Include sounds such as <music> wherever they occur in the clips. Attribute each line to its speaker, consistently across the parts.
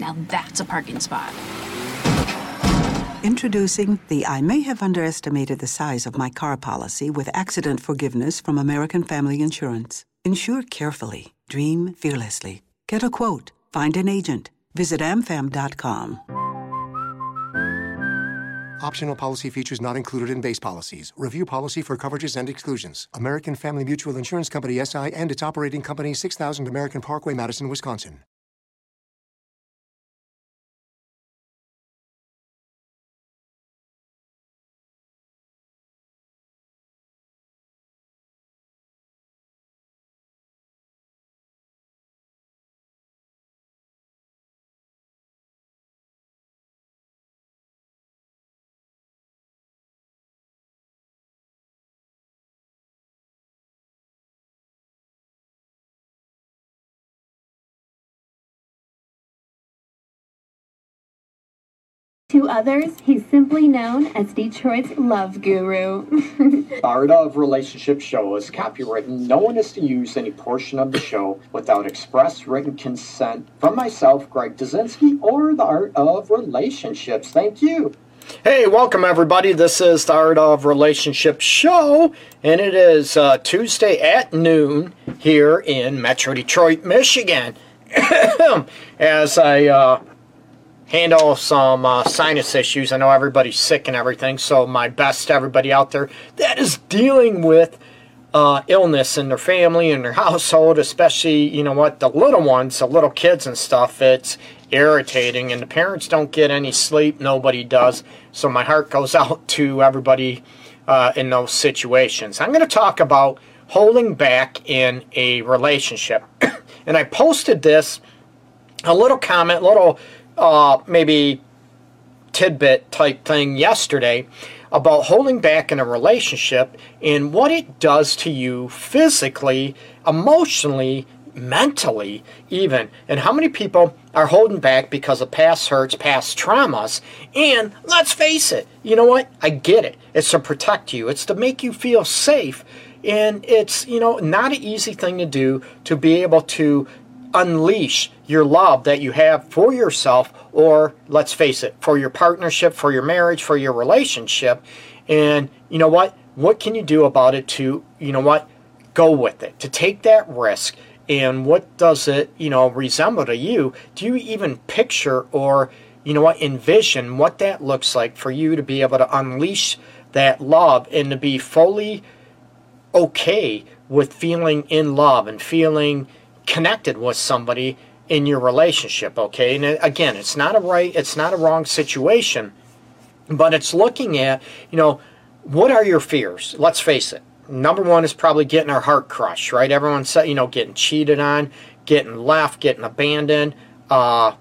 Speaker 1: Now that's a parking spot.
Speaker 2: Introducing the I may have underestimated the size of my car policy with accident forgiveness from American Family Insurance. Insure carefully, dream fearlessly. Get a quote, find an agent. Visit amfam.com.
Speaker 3: Optional policy features not included in base policies. Review policy for coverages and exclusions. American Family Mutual Insurance Company SI and its operating company 6000 American Parkway, Madison, Wisconsin.
Speaker 4: To others, he's simply known as Detroit's love guru. <laughs>
Speaker 5: Art of Relationship Show is copyrighted. No one is to use any portion of the show without express written consent from myself, Greg Dudzinski, or the Art of Relationships. Thank you. Hey, welcome everybody. This is the Art of Relationship Show, and it is uh, Tuesday at noon here in Metro Detroit, Michigan. <coughs> As I uh, handle some uh, sinus issues. I know everybody's sick and everything, so my best to everybody out there that is dealing with uh, illness in their family and their <laughs> household, especially, you know what, the little ones, the little kids and stuff, it's irritating, and the parents don't get any sleep, nobody does, so my heart goes <laughs> out to everybody uh, in those situations. I'm going to talk about holding back in a relationship, <clears throat> and I posted this, a little comment, little uh, maybe tidbit type thing yesterday about holding back in a relationship and what it does to you physically, emotionally, mentally, even. And how many people are holding back because of past hurts, past traumas. And let's face it, you know what? I get it. It's to protect you, it's to make you feel safe. And it's, you know, not an easy thing to do to be able to unleash your love that you have for yourself or let's face it for your partnership for your marriage for your relationship. And you know what? What can you do about it to you know what? Go with it to take that risk. And what does it you know resemble to you? Do you even picture or you know what envision what that looks like for you to be able to unleash that love and to be fully okay with feeling in love and feeling connected with somebody in your relationship, okay? And again, it's not a right, it's not a wrong situation, but it's looking at, you know, what are your fears? Let's face it. Number one is probably getting our heart crushed, right? Everyone's, you know, getting cheated on, getting left, getting abandoned, uh,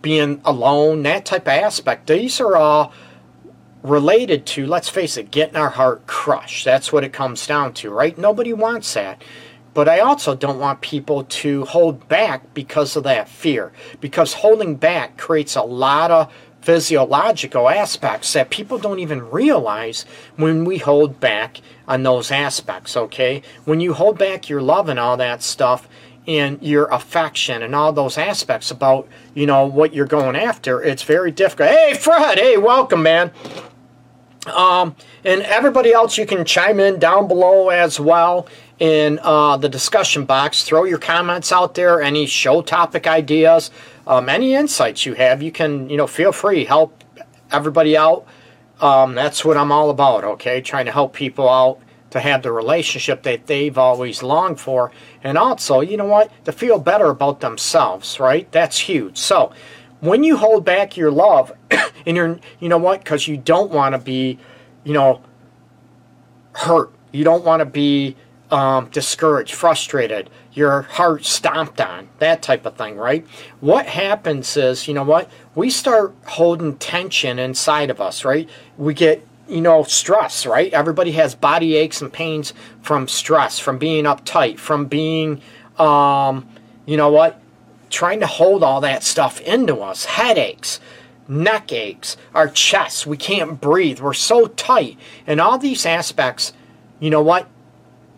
Speaker 5: being alone, that type of aspect. These are all related to, let's face it, getting our heart crushed. That's what it comes down to, right? Nobody wants that. But I also don't want people to hold back because of that fear. Because holding back creates a lot of physiological aspects that people don't even realize when we hold back on those aspects, okay? When you hold back your love and all that stuff and your affection and all those aspects about, you know, what you're going after, it's very difficult. Hey, Fred, hey, welcome, man. Um, and everybody else, you can chime in down below as well in uh, the discussion box. Throw your comments out there, any show topic ideas, um, any insights you have. You can, you know, feel free help everybody out. Um, that's what I'm all about. Okay, trying to help people out to have the relationship that they've always longed for, and also, you know what, to feel better about themselves. Right? That's huge. So when you hold back your love, <coughs> and you're, you know what, because you don't want to be, you know, hurt. You don't want to be um, discouraged, frustrated, your heart stomped on, that type of thing, right? What happens is, you know what? We start holding tension inside of us, right? We get, you know, stress, right? Everybody has body aches and pains from stress, from being uptight, from being, um, you know what? Trying to hold all that stuff into us, headaches neck aches, our chests, we can't breathe, we're so tight. And all these aspects, you know what?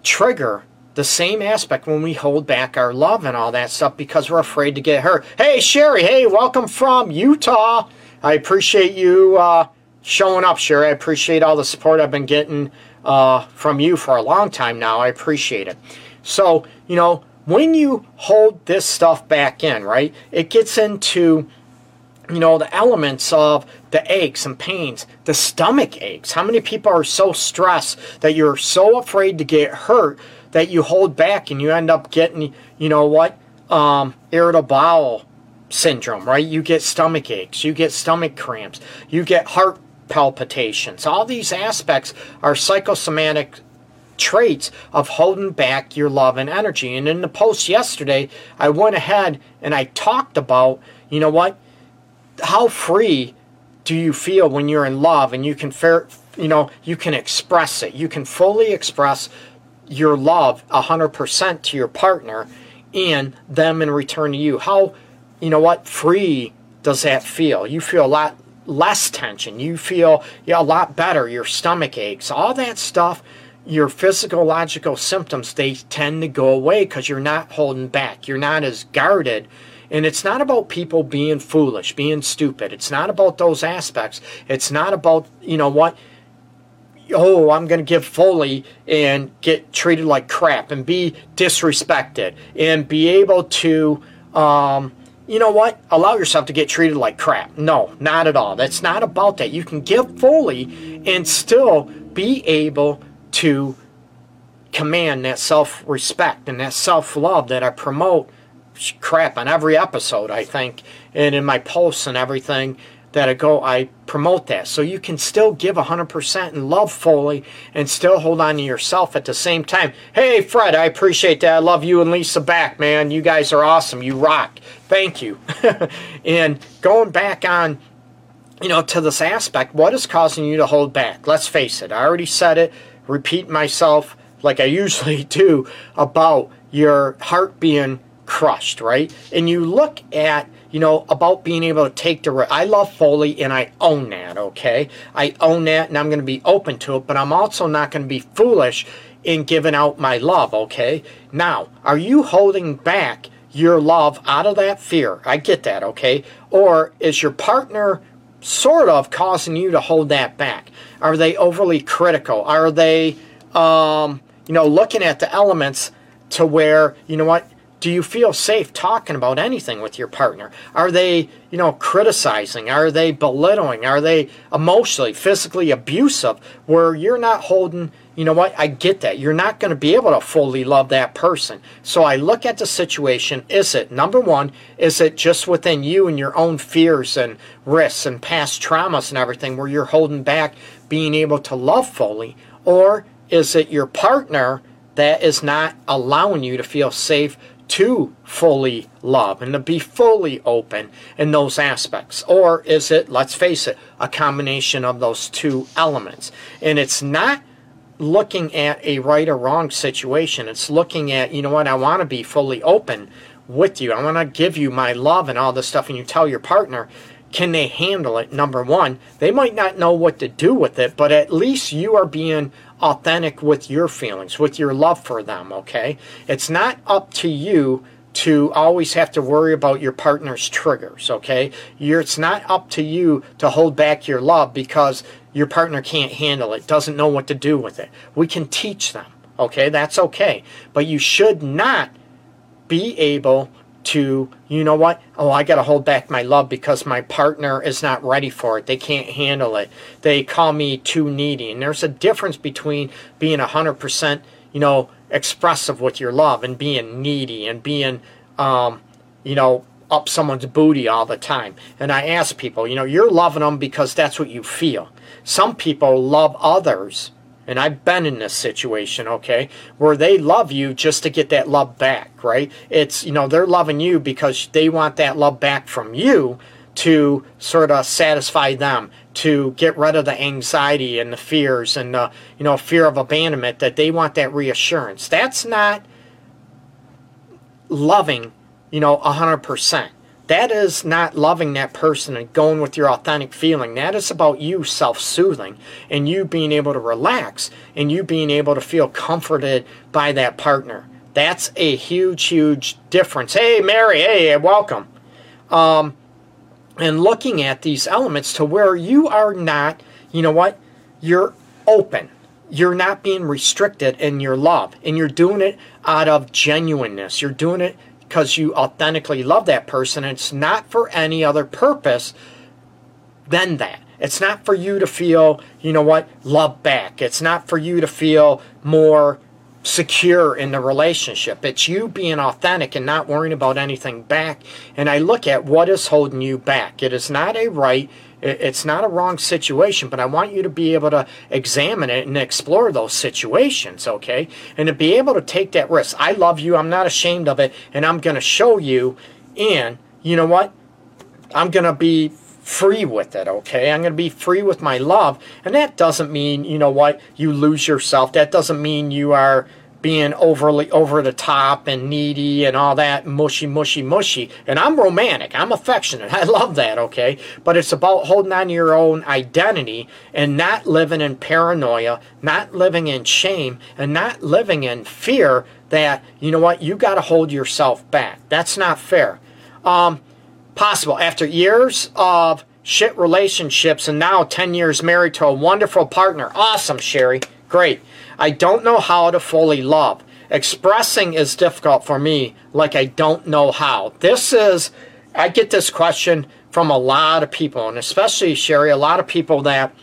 Speaker 5: Trigger the same aspect when we hold back our love and all that stuff because we're afraid to get hurt. Hey, Sherry, hey, welcome from Utah. I appreciate you uh, showing up, Sherry. I appreciate all the support I've been getting uh, from you for a long time now. I appreciate it. So, you know, when you hold this stuff back in, right, it gets into you know, the elements of the aches and pains, the stomach aches. How many people are so stressed that you're so afraid to get hurt that you hold back and you end up getting, you know what, um, irritable bowel syndrome, right? You get stomach aches, you get stomach cramps, you get heart palpitations. All these aspects are psychosomatic traits of holding back your love and energy. And in the post yesterday, I went ahead and I talked about, you know what, how free do you feel when you're in love and you can fair, you know, you can express it. You can fully express your love 100% to your partner and them in return to you. How, you know what, free does that feel? You feel a lot less tension. You feel a lot better. Your stomach aches. All that stuff, your physiological symptoms, they tend to go away because you're not holding back. You're not as guarded and it's not about people being foolish, being stupid. It's not about those aspects. It's not about, you know what, oh, I'm going to give fully and get treated like crap and be disrespected and be able to, um, you know what, allow yourself to get treated like crap. No, not at all. That's not about that. You can give fully and still be able to command that self respect and that self love that I promote crap on every episode, I think, and in my posts and everything that I go, I promote that. So you can still give 100% and love fully and still hold on to yourself at the same time. Hey, Fred, I appreciate that. I love you and Lisa back, man. You guys are awesome. You rock. Thank you. <laughs> and going back on, you know, to this aspect, what is causing you to hold back? Let's face it. I already said it, repeat myself like I usually <laughs> do about your heart being crushed, right? And you look at, you know, about being able to take the. I love Foley and I own that, okay? I own that and I'm going to be open to it, but I'm also not going to be foolish in giving out my love, okay? Now, are you holding back your love out of that fear? I get that, okay? Or is your partner sort of causing you to hold that back? Are they overly critical? Are they, um, you know, looking at the elements to where, you know what, do you feel safe talking about anything with your partner? Are they, you know, criticizing? Are they belittling? Are they emotionally, physically abusive where you're not holding, you know what, I get that. You're not going to be able to fully love that person. So I look at the situation. Is it, number one, is it just within you and your own fears and risks and past traumas and everything where you're holding back being able to love fully? Or is it your partner that is not allowing you to feel safe to fully love and to be fully open in those aspects? Or is it, let's face it, a combination of those two elements? And it's not looking at a right or wrong situation. It's looking at, you know what, I want to be fully open with you. I want to give you my love and all this stuff. And you tell your partner, can they handle it? Number one, they might not know what to do with it, but at least you are being authentic with your feelings, with your love for them, okay? It's not up to you to always have to worry about your partner's triggers, okay? You're, it's not up to you to hold back your love because your partner can't handle it, doesn't know what to do with it. We can teach them, okay? That's okay. But you should not be able to, you know what? Oh, I got to hold back my love because my partner is not ready for it. They can't handle it. They call me too needy. And there's a difference between being 100%, you know, expressive with your love and being needy and being, um, you know, up someone's booty all the time. And I ask people, you know, you're loving them because that's what you feel. Some people love others and I've been in this situation, okay, where they love you just to get that love back, right? It's, you know, they're loving you because they want that love back from you to sort of satisfy them, to get rid of the anxiety and the fears and the, you know, fear of abandonment, that they want that reassurance. That's not loving, you know, 100%. that is not loving that person and going with your authentic feeling. That is about you self soothing and you being able to relax and you being able to feel comforted by that partner. That's a huge, huge difference. Hey, Mary, hey, welcome. Um, and looking at these elements to where you are not, you know what, you're open. You're not being restricted in your love, and you're doing it out of genuineness. You're doing it because you authentically love that person. It's not for any other purpose than that. It's not for you to feel, you know what, love back. It's not for you to feel more secure in the relationship. It's you being authentic and not worrying about anything back. And I look at what is holding you back. It is not a right, it's not a wrong situation, but I want you to be able to examine it and explore those situations, okay? And to be able to take that risk. I love you, I'm not ashamed of it, and I'm going to show you. And you know what? I'm going to be free with it, okay? I'm going to be free with my love. And that doesn't mean, you know what, you lose yourself. That doesn't mean you are being overly over the top and needy and all that mushy mushy mushy. And i'm romantic. I'm affectionate. <laughs> I love that okay? But it's about holding on to your own identity and not living in paranoia not living in shame and not living in fear that you know what you got to hold yourself back. That's not fair. Um, possible. After years of shit relationships and now 10 years married to a wonderful partner. Awesome sherry. Great I don't know how to fully love. Expressing is difficult for me, like I don't know how. This is, I get this question from a lot of people, and especially Sherry, a lot of people that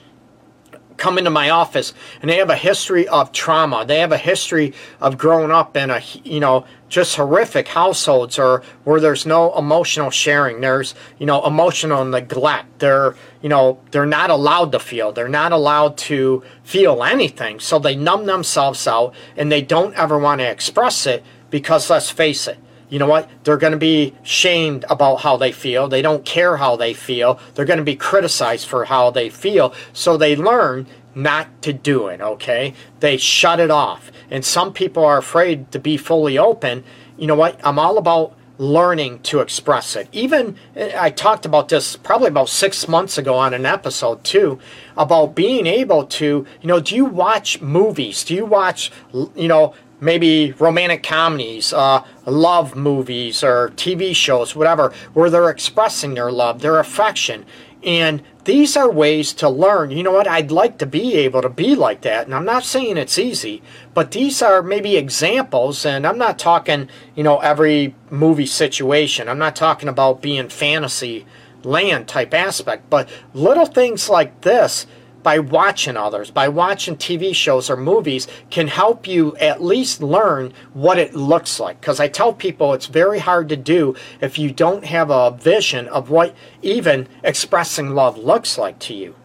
Speaker 5: come into my office and they have a history of trauma. They have a history of growing up in a, you know, just horrific households or where there's no emotional sharing. There's, you know, emotional neglect. They're, you know, they're not allowed to feel. They're not allowed to feel anything. So they numb themselves out and they don't ever want to express it because let's face it, you know what? They're going to be shamed about how they feel. They don't care how they feel. They're going to be criticized for how they feel. So they learn not to do it, okay? They shut it off. And some people are afraid to be fully open. You know what? I'm all about learning to express it. Even eh, I talked about this probably about six months ago on an episode too about being able to, you know, do you watch movies? Do you watch, you know, maybe romantic comedies, uh, love movies, or TV shows, whatever, where they're expressing their love, their affection. And these are ways to learn. You know what? I'd like to be able to be like that. And I'm not saying it's easy, but these are maybe examples. And I'm not talking, you know, every movie situation. I'm not talking about being fantasy land type aspect, but little things like this by watching others, by watching TV shows or movies, can help you at least learn what it looks like. Because I tell people it's very hard to do if you don't have a vision of what even expressing love looks like to you.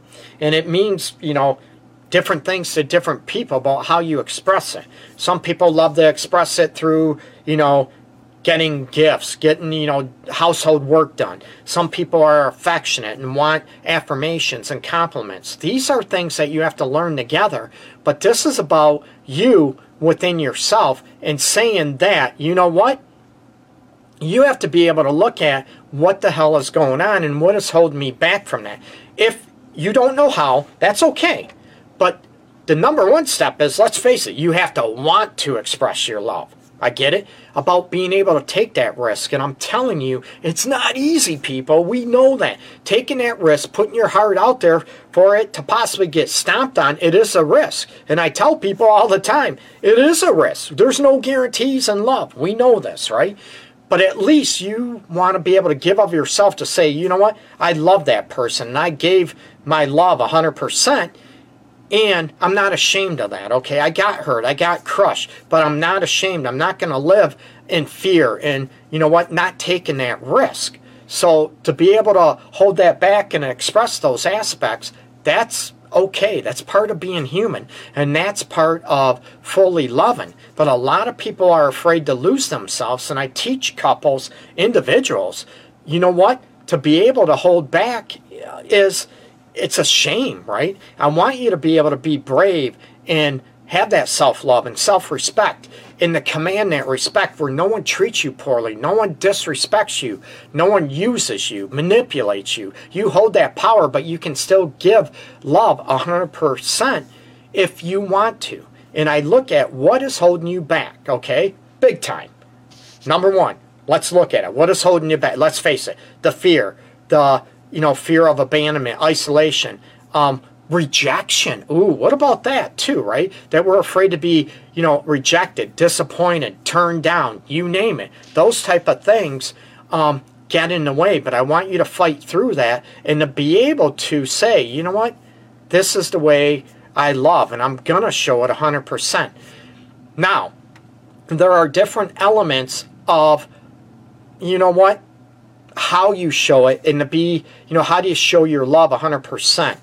Speaker 5: And it means, you know, different things to different people about how you express it. Some people love to express it through, you know, getting gifts, getting, you know, household work done. Some people are affectionate and want affirmations and compliments. These are things that you have to learn together. But this is about you within yourself and saying that, you know what? You have to be able to look at what the hell is going on and what is holding me back from that. If you don't know how, that's okay. But the number one step is let's face it, you have to want to express your love. I get it about being able to take that risk. And I'm telling you, it's not easy, people. We know that. Taking that risk, putting your heart out there for it to possibly get stomped on, it is a risk. And I tell people all the time, it is a risk. There's no guarantees in love. We know this, right? But at least you want to be able to give of yourself to say, you know what? I love that person and I gave my love 100%. And I'm not ashamed of that, okay? I got hurt, I got crushed, but I'm not ashamed. I'm not going to live in fear and, you know what, not taking that risk. So to be able to hold that back and express those aspects, that's okay. That's part of being human. And that's part of fully loving. But a lot of people are afraid to lose themselves. And I teach couples, individuals, you know what? To be able to hold back is it's a shame, right? I want you to be able to be brave and have that self love and self respect and to command that respect where no one treats you poorly, no one disrespects you, no one uses you, manipulates you. You hold that power, but you can still give love 100% if you want to. And I look at what is holding you back, okay? Big time. Number one, let's look at it. What is holding you back? Let's face it the fear, the you know, fear of abandonment, isolation, um, rejection. Ooh, what about that too, right? That we're afraid to be, you know, rejected, disappointed, turned down, you name it. Those type of things um, get in the way. But I want you to fight through that and to be able to say, you know what, this is the way I love, and I'm gonna show it 100%. Now, there are different elements of, you know what, how you show it, and to be, you know, how do you show your love 100%?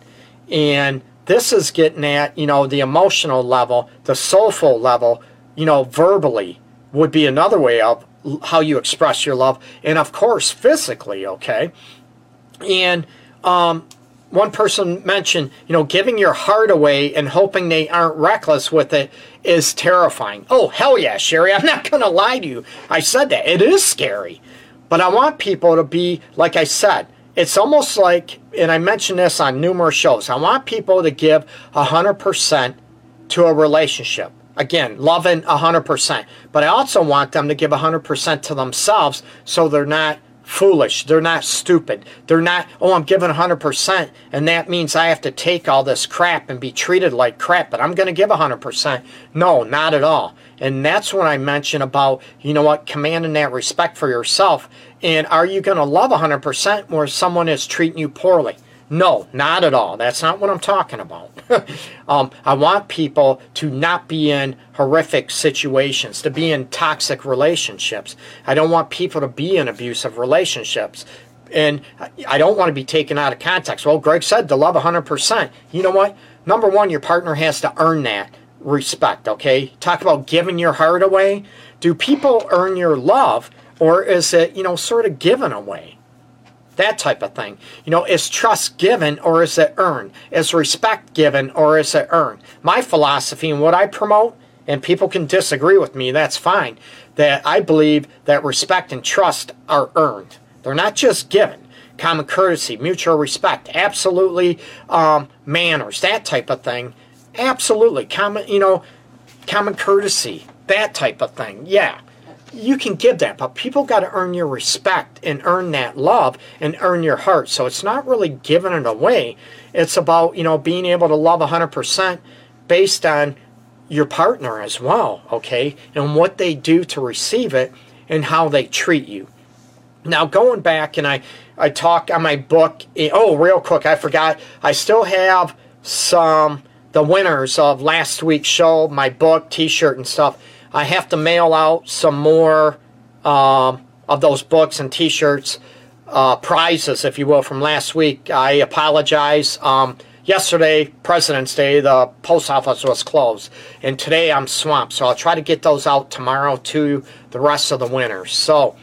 Speaker 5: And this is getting at, you know, the emotional level, the soulful level, you know, verbally would be another way of how you express your love. And of course, physically, okay? And um, one person mentioned, you know, giving your heart away and hoping they aren't reckless with it is terrifying. Oh, hell yeah, Sherry. <laughs> I'm not going to lie to you. I said that. It is scary. But I want people to be, like I said, it's almost like, and I mentioned this on numerous shows, I want people to give 100% to a relationship. Again, loving 100%. But I also want them to give 100% to themselves so they're not foolish. They're not stupid. They're not, oh, I'm giving 100%, and that means I have to take all this crap and be treated like crap, but I'm going to give 100%. No, not at all. And that's when I mention about, you know what, commanding that respect for yourself. And are you going to love 100% where someone is treating you poorly? No, not at all. That's not what I'm talking about. <laughs> um, I want people to not be in horrific situations, to be in toxic relationships. I don't want people to be in abusive relationships. And I don't want to be taken out of context. Well, Greg said to love 100%. You know what? Number one, your partner has to earn that respect, okay? Talk about giving your heart away. Do people earn your love or is it, you know, sort of given away? that type of thing. You know, is trust given or is it earned? Is respect given or is it earned? My philosophy and what I promote, and people can disagree with me, that's fine, that I believe that respect and trust are earned. They're not just given. Common courtesy, mutual respect, absolutely um, manners, that type of thing. Absolutely. Common, you know, common courtesy, that type of thing. Yeah you can give that, but people got to earn your respect and earn that love and earn your heart. So it's not really giving it away. It's about, you know, being able to love 100% based on your partner as well, okay? And what they do to receive it and how they treat you. Now, going back, and I, I talk on my book. Eh, oh, real quick, I forgot. I still have some, the winners of last week's show, my book, t shirt, and stuff I have to mail out some more um, of those books and T-shirts, uh, prizes, if you will, from last week. I apologize. Um, yesterday, President's Day, the post office was closed, and today I'm swamped. So I'll try to get those out tomorrow to the rest of the winners. So,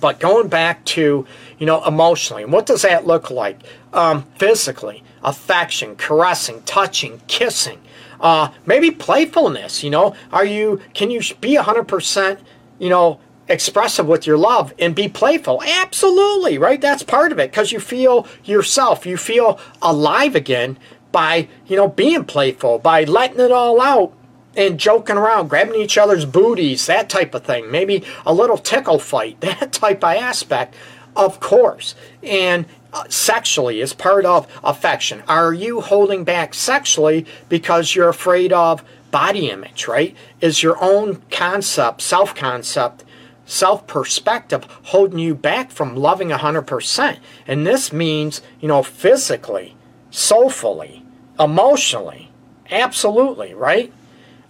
Speaker 5: but going back to you know emotionally, what does that look like? Um, physically, affection, caressing, touching, kissing. Uh, maybe playfulness, you know. Are you, can you be 100%, you know, expressive with your love and be playful? Absolutely, right? That's part of it because you feel yourself, you feel alive again by, you know, being playful, by letting it all out and joking around, grabbing each other's booties, that type of thing. Maybe a little tickle fight, <laughs> that type of aspect, of course. And uh, sexually is part of affection? Are you holding back sexually because you're afraid of body image, right? Is your own concept, self concept, self perspective holding you back from loving 100%? And this means, you know, physically, soulfully, emotionally. Absolutely, right?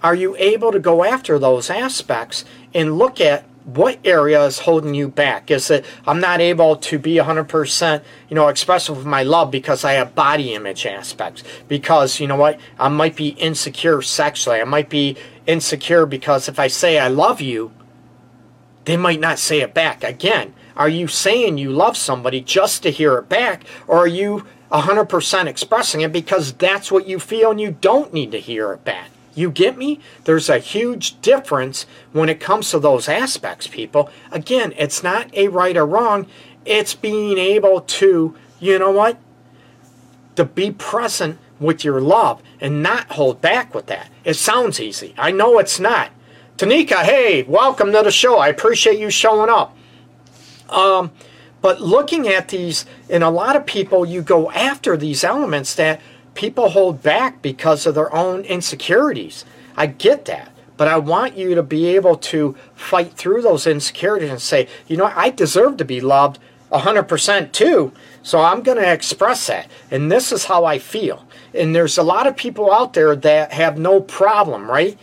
Speaker 5: Are you able to go after those aspects and look at what area is holding you back? Is it I'm not able to be 100%, you know, expressive of my love because I have body image aspects? Because, you know what, I might be insecure sexually. I might be insecure because if I say I love you, they might not say it back. Again, are you saying you love somebody just to hear it back, or are you 100% expressing it because that's what you feel and you don't need to hear it back? You get me? There's a huge difference when it comes to those aspects, people. Again, it's not a right or wrong, it's being able to, you know what? To be present with your love and not hold back with that. It sounds easy. I know it's not. Tanika, hey, welcome to the show. I appreciate you showing up. Um, but looking at these, in a lot of people, you go after these elements that people hold back because of their own insecurities. I get that. But I want you to be able to fight through those insecurities and say, you know, I deserve to be loved 100% too. So I'm going to express that. And this is how I feel. And there's a lot of people out there that have no problem, right?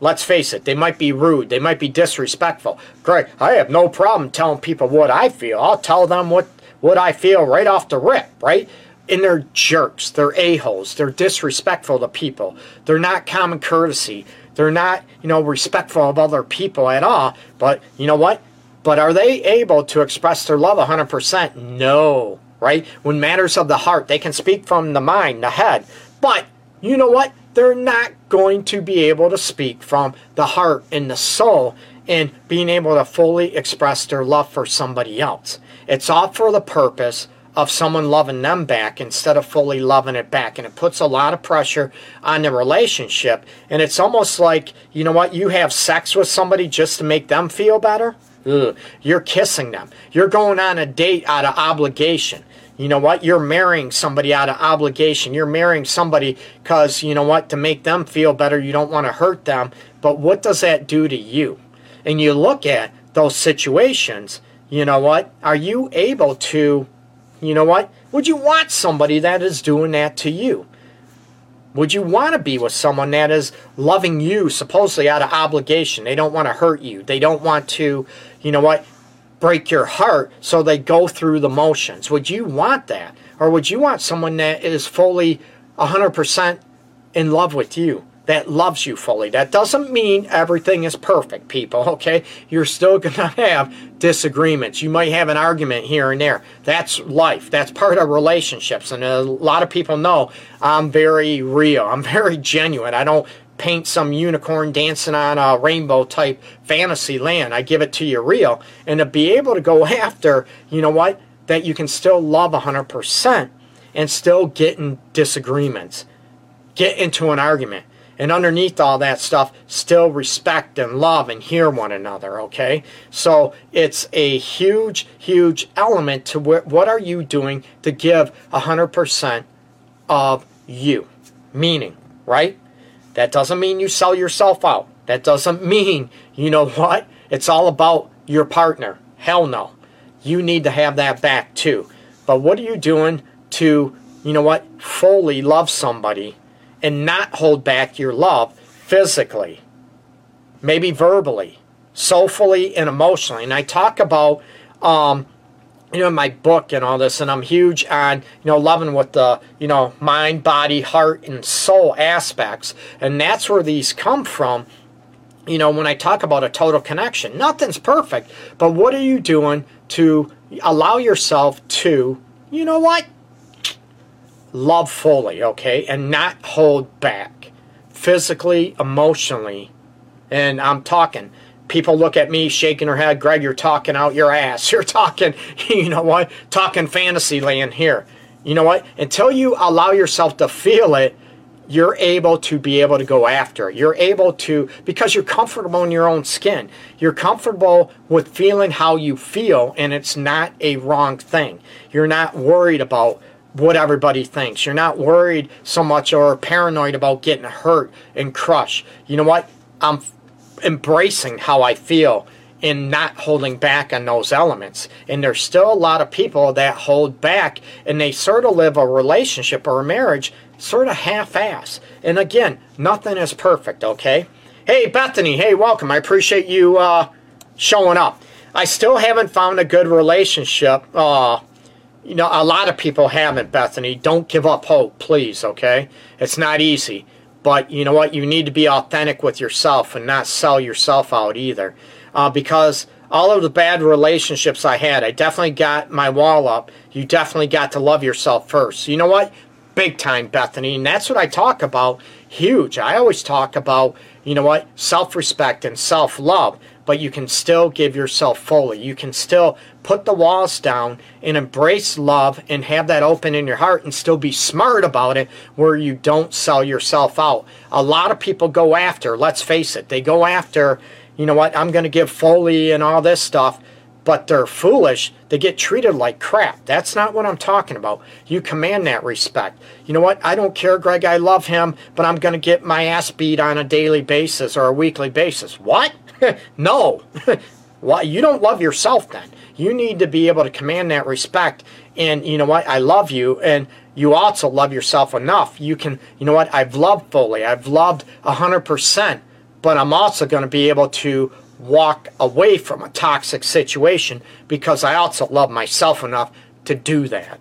Speaker 5: Let's face it, they might be rude, they might be disrespectful. Greg, I have no problem telling people what I feel. I'll tell them what, what I feel right off the rip, right? And they're jerks, they're a-holes, they're disrespectful to people, they're not common courtesy, they're not, you know, respectful of other people at all. But you know what? But are they able to express their love 100%? No, right? When matters of the heart, they can speak from the mind, the head. But you know what? They're not going to be able to speak from the heart and the soul and being able to fully express their love for somebody else. It's all for the purpose of someone loving them back instead of fully loving it back. And it puts a lot of pressure on the relationship. And it's almost like, you know what, you have sex with somebody just to make them feel better. Ugh. You're kissing them. You're going on a date out of obligation. You know what? You're marrying somebody out of obligation. You're marrying somebody because, you know what, to make them feel better, you don't want to hurt them. But what does that do to you? And you look at those situations, you know what? Are you able to, you know what? Would you want somebody that is doing that to you? Would you want to be with someone that is loving you supposedly out of obligation? They don't want to hurt you. They don't want to, you know what, break your heart, so they go through the motions. Would you want that? Or would you want someone that is fully 100% in love with you, that loves you fully? That doesn't mean everything is perfect, people, okay? You're still <laughs> going to have disagreements. You might have an argument here and there. That's life. That's part of relationships. And uh, a lot of people know I'm very real. I'm <laughs> very genuine. I don't paint some unicorn dancing on a rainbow type fantasy land. I give it to you real. And to be able to go <laughs> after, you know what, that you can still love 100% and still get in disagreements, get into an argument. And underneath all that stuff, still respect and love and hear one another, okay? So it's a huge, huge element to wh- what are you doing to give 100% of you. Meaning, right? That doesn't mean you sell yourself out. That doesn't mean, you know what? It's all about your partner. Hell no. You need to have that back too. But what are you doing to, you know what, fully love somebody and not hold back your love physically, maybe verbally, soulfully, and emotionally? And I talk about um, you know, my book and all this, and I'm huge on, you know, loving with the, you know, mind, body, heart, and soul aspects. And that's where these come from, you know, when I talk about a total connection. Nothing's perfect, but what are you doing to allow yourself to, you know what? Love fully, okay? And not hold back physically, emotionally. And I'm talking people look at me shaking their head, Greg, you're talking out your ass. <laughs> You're talking, <laughs> you know what, talking fantasy land here. You know what? Until you allow yourself to feel it, you're able to be able to go after it. You're able to, because you're comfortable in your own skin. You're comfortable with feeling how you feel, and it's not a wrong thing. You're not worried about what everybody thinks. You're not worried so much or paranoid about getting hurt and crushed. You know what? I'm embracing how I feel and not holding back on those elements. And there's still a lot of people that hold back and they sort of live a relationship or a marriage sort of half ass. And again, nothing is perfect, okay? Hey, Bethany, hey, welcome. I appreciate you uh, showing up. I still haven't found a good relationship. Uh, you know, a lot of people haven't, Bethany. Don't give up hope, please, okay? It's not easy. But you know what? You need to be authentic with yourself and not sell yourself out either. Uh, because all of the bad relationships I had, I definitely got my wall up. You definitely got to love yourself first. You know what? Big time, Bethany. And that's what I talk about, huge. I always talk about, you know what, self respect and self love, but you can still give yourself fully. You can still put the walls down and embrace love and have that open in your heart and still be smart about it where you don't sell yourself out. A lot of people go after, let's face it, they go after, you know what, I'm going to give Foley and all this stuff but they're foolish, they get treated like crap. That's not what I'm talking about. You command that respect. You know what? I don't care, Greg. I love him, but I'm going to get my ass beat on a daily basis or a weekly basis. What? <laughs> no. <laughs> Why? You don't love yourself then. You need to be able to command that respect. And you know what? I love you. And you also love yourself enough. You can, you know what? I've loved fully. I've loved 100%. But I'm also going to be able to walk away from a toxic situation because I also love myself enough to do that.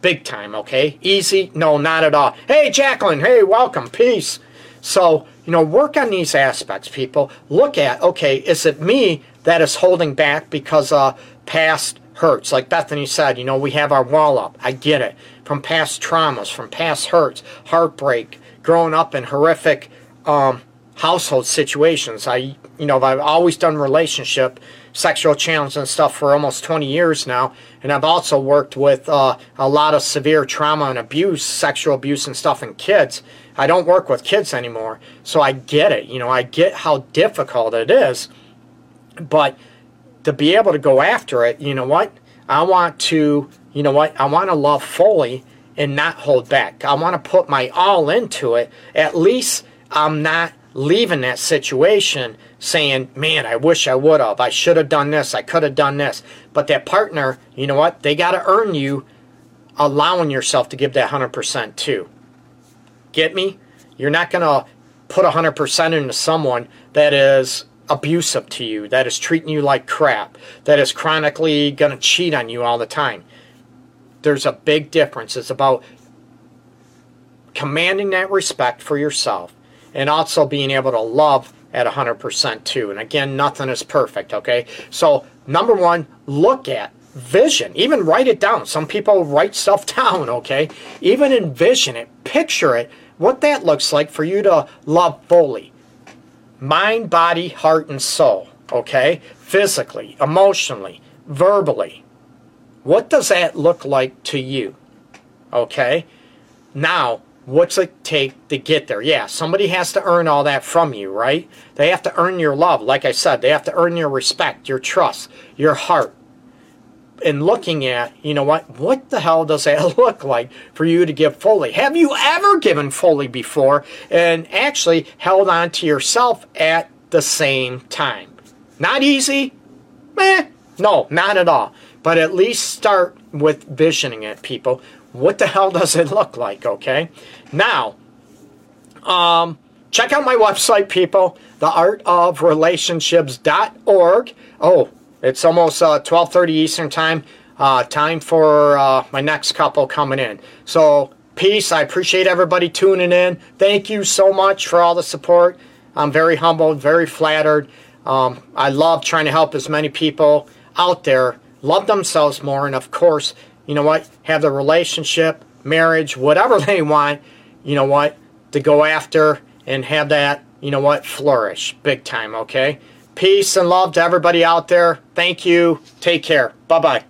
Speaker 5: Big time, okay? Easy? No, not at all. Hey, Jacqueline, hey, welcome, peace. So, you know, work on these aspects, people. Look at, okay, is it me that is holding back because uh, past hurts? Like Bethany said, you know, we have our wall up. I get it. From past traumas, from past hurts, heartbreak, growing up in horrific um, household situations. I you know, I've always done relationship, sexual challenge and stuff for almost 20 years now. And I've also worked with uh, a lot of severe trauma and abuse, sexual abuse and stuff in kids. I don't work with kids anymore. So I get it. You know, I get how difficult it is. But to be able to go after it, you know what? I want to, you know what? I want to love fully and not hold back. I want to put my all into it. At least I'm not leaving that situation saying, man, I wish I would have. I should have done this. I could have done this. But that partner, you know what? They got to earn you allowing yourself to give that 100% too. Get me? You're not going to put 100% into someone that is abusive to you, that is treating you like crap, that is chronically going to cheat on you all the time. There's a big difference. It's about commanding that respect for yourself and also being able to love at 100% too. And again, nothing is perfect, okay? So, number one, look at vision. Even write it down. Some people write stuff <laughs> down, okay? Even envision it, picture it, what that looks like for you to love fully. Mind, body, heart, and soul, okay? Physically, emotionally, verbally. What does that look like to you? Okay? Now, What's it take to get there? Yeah, somebody has to earn all that from you, right? They have to earn your love. Like I said, they have to earn your respect, your trust, your heart. And looking at, you know what? What the hell does that <laughs> look like for you to give fully? Have you ever given fully before and actually held on to yourself at the same time? Not easy? Eh, no, not at all. But at least start with visioning it, people what the hell does it look like, okay? Now, um, check out my website, people, theartofrelationships.org. Oh, it's almost uh, 12.30 Eastern Time. Uh, time for uh, my next couple coming in. So, peace. I appreciate everybody tuning in. Thank you so much for all the support. I'm very humbled, very flattered. Um, I love trying to help as many people out there love themselves more, and of course, you know what, have the relationship, marriage, whatever <laughs> they want, you know what, to go after and have that, you know what, flourish big time, okay? Peace and love to everybody out there. Thank you. Take care. Bye bye.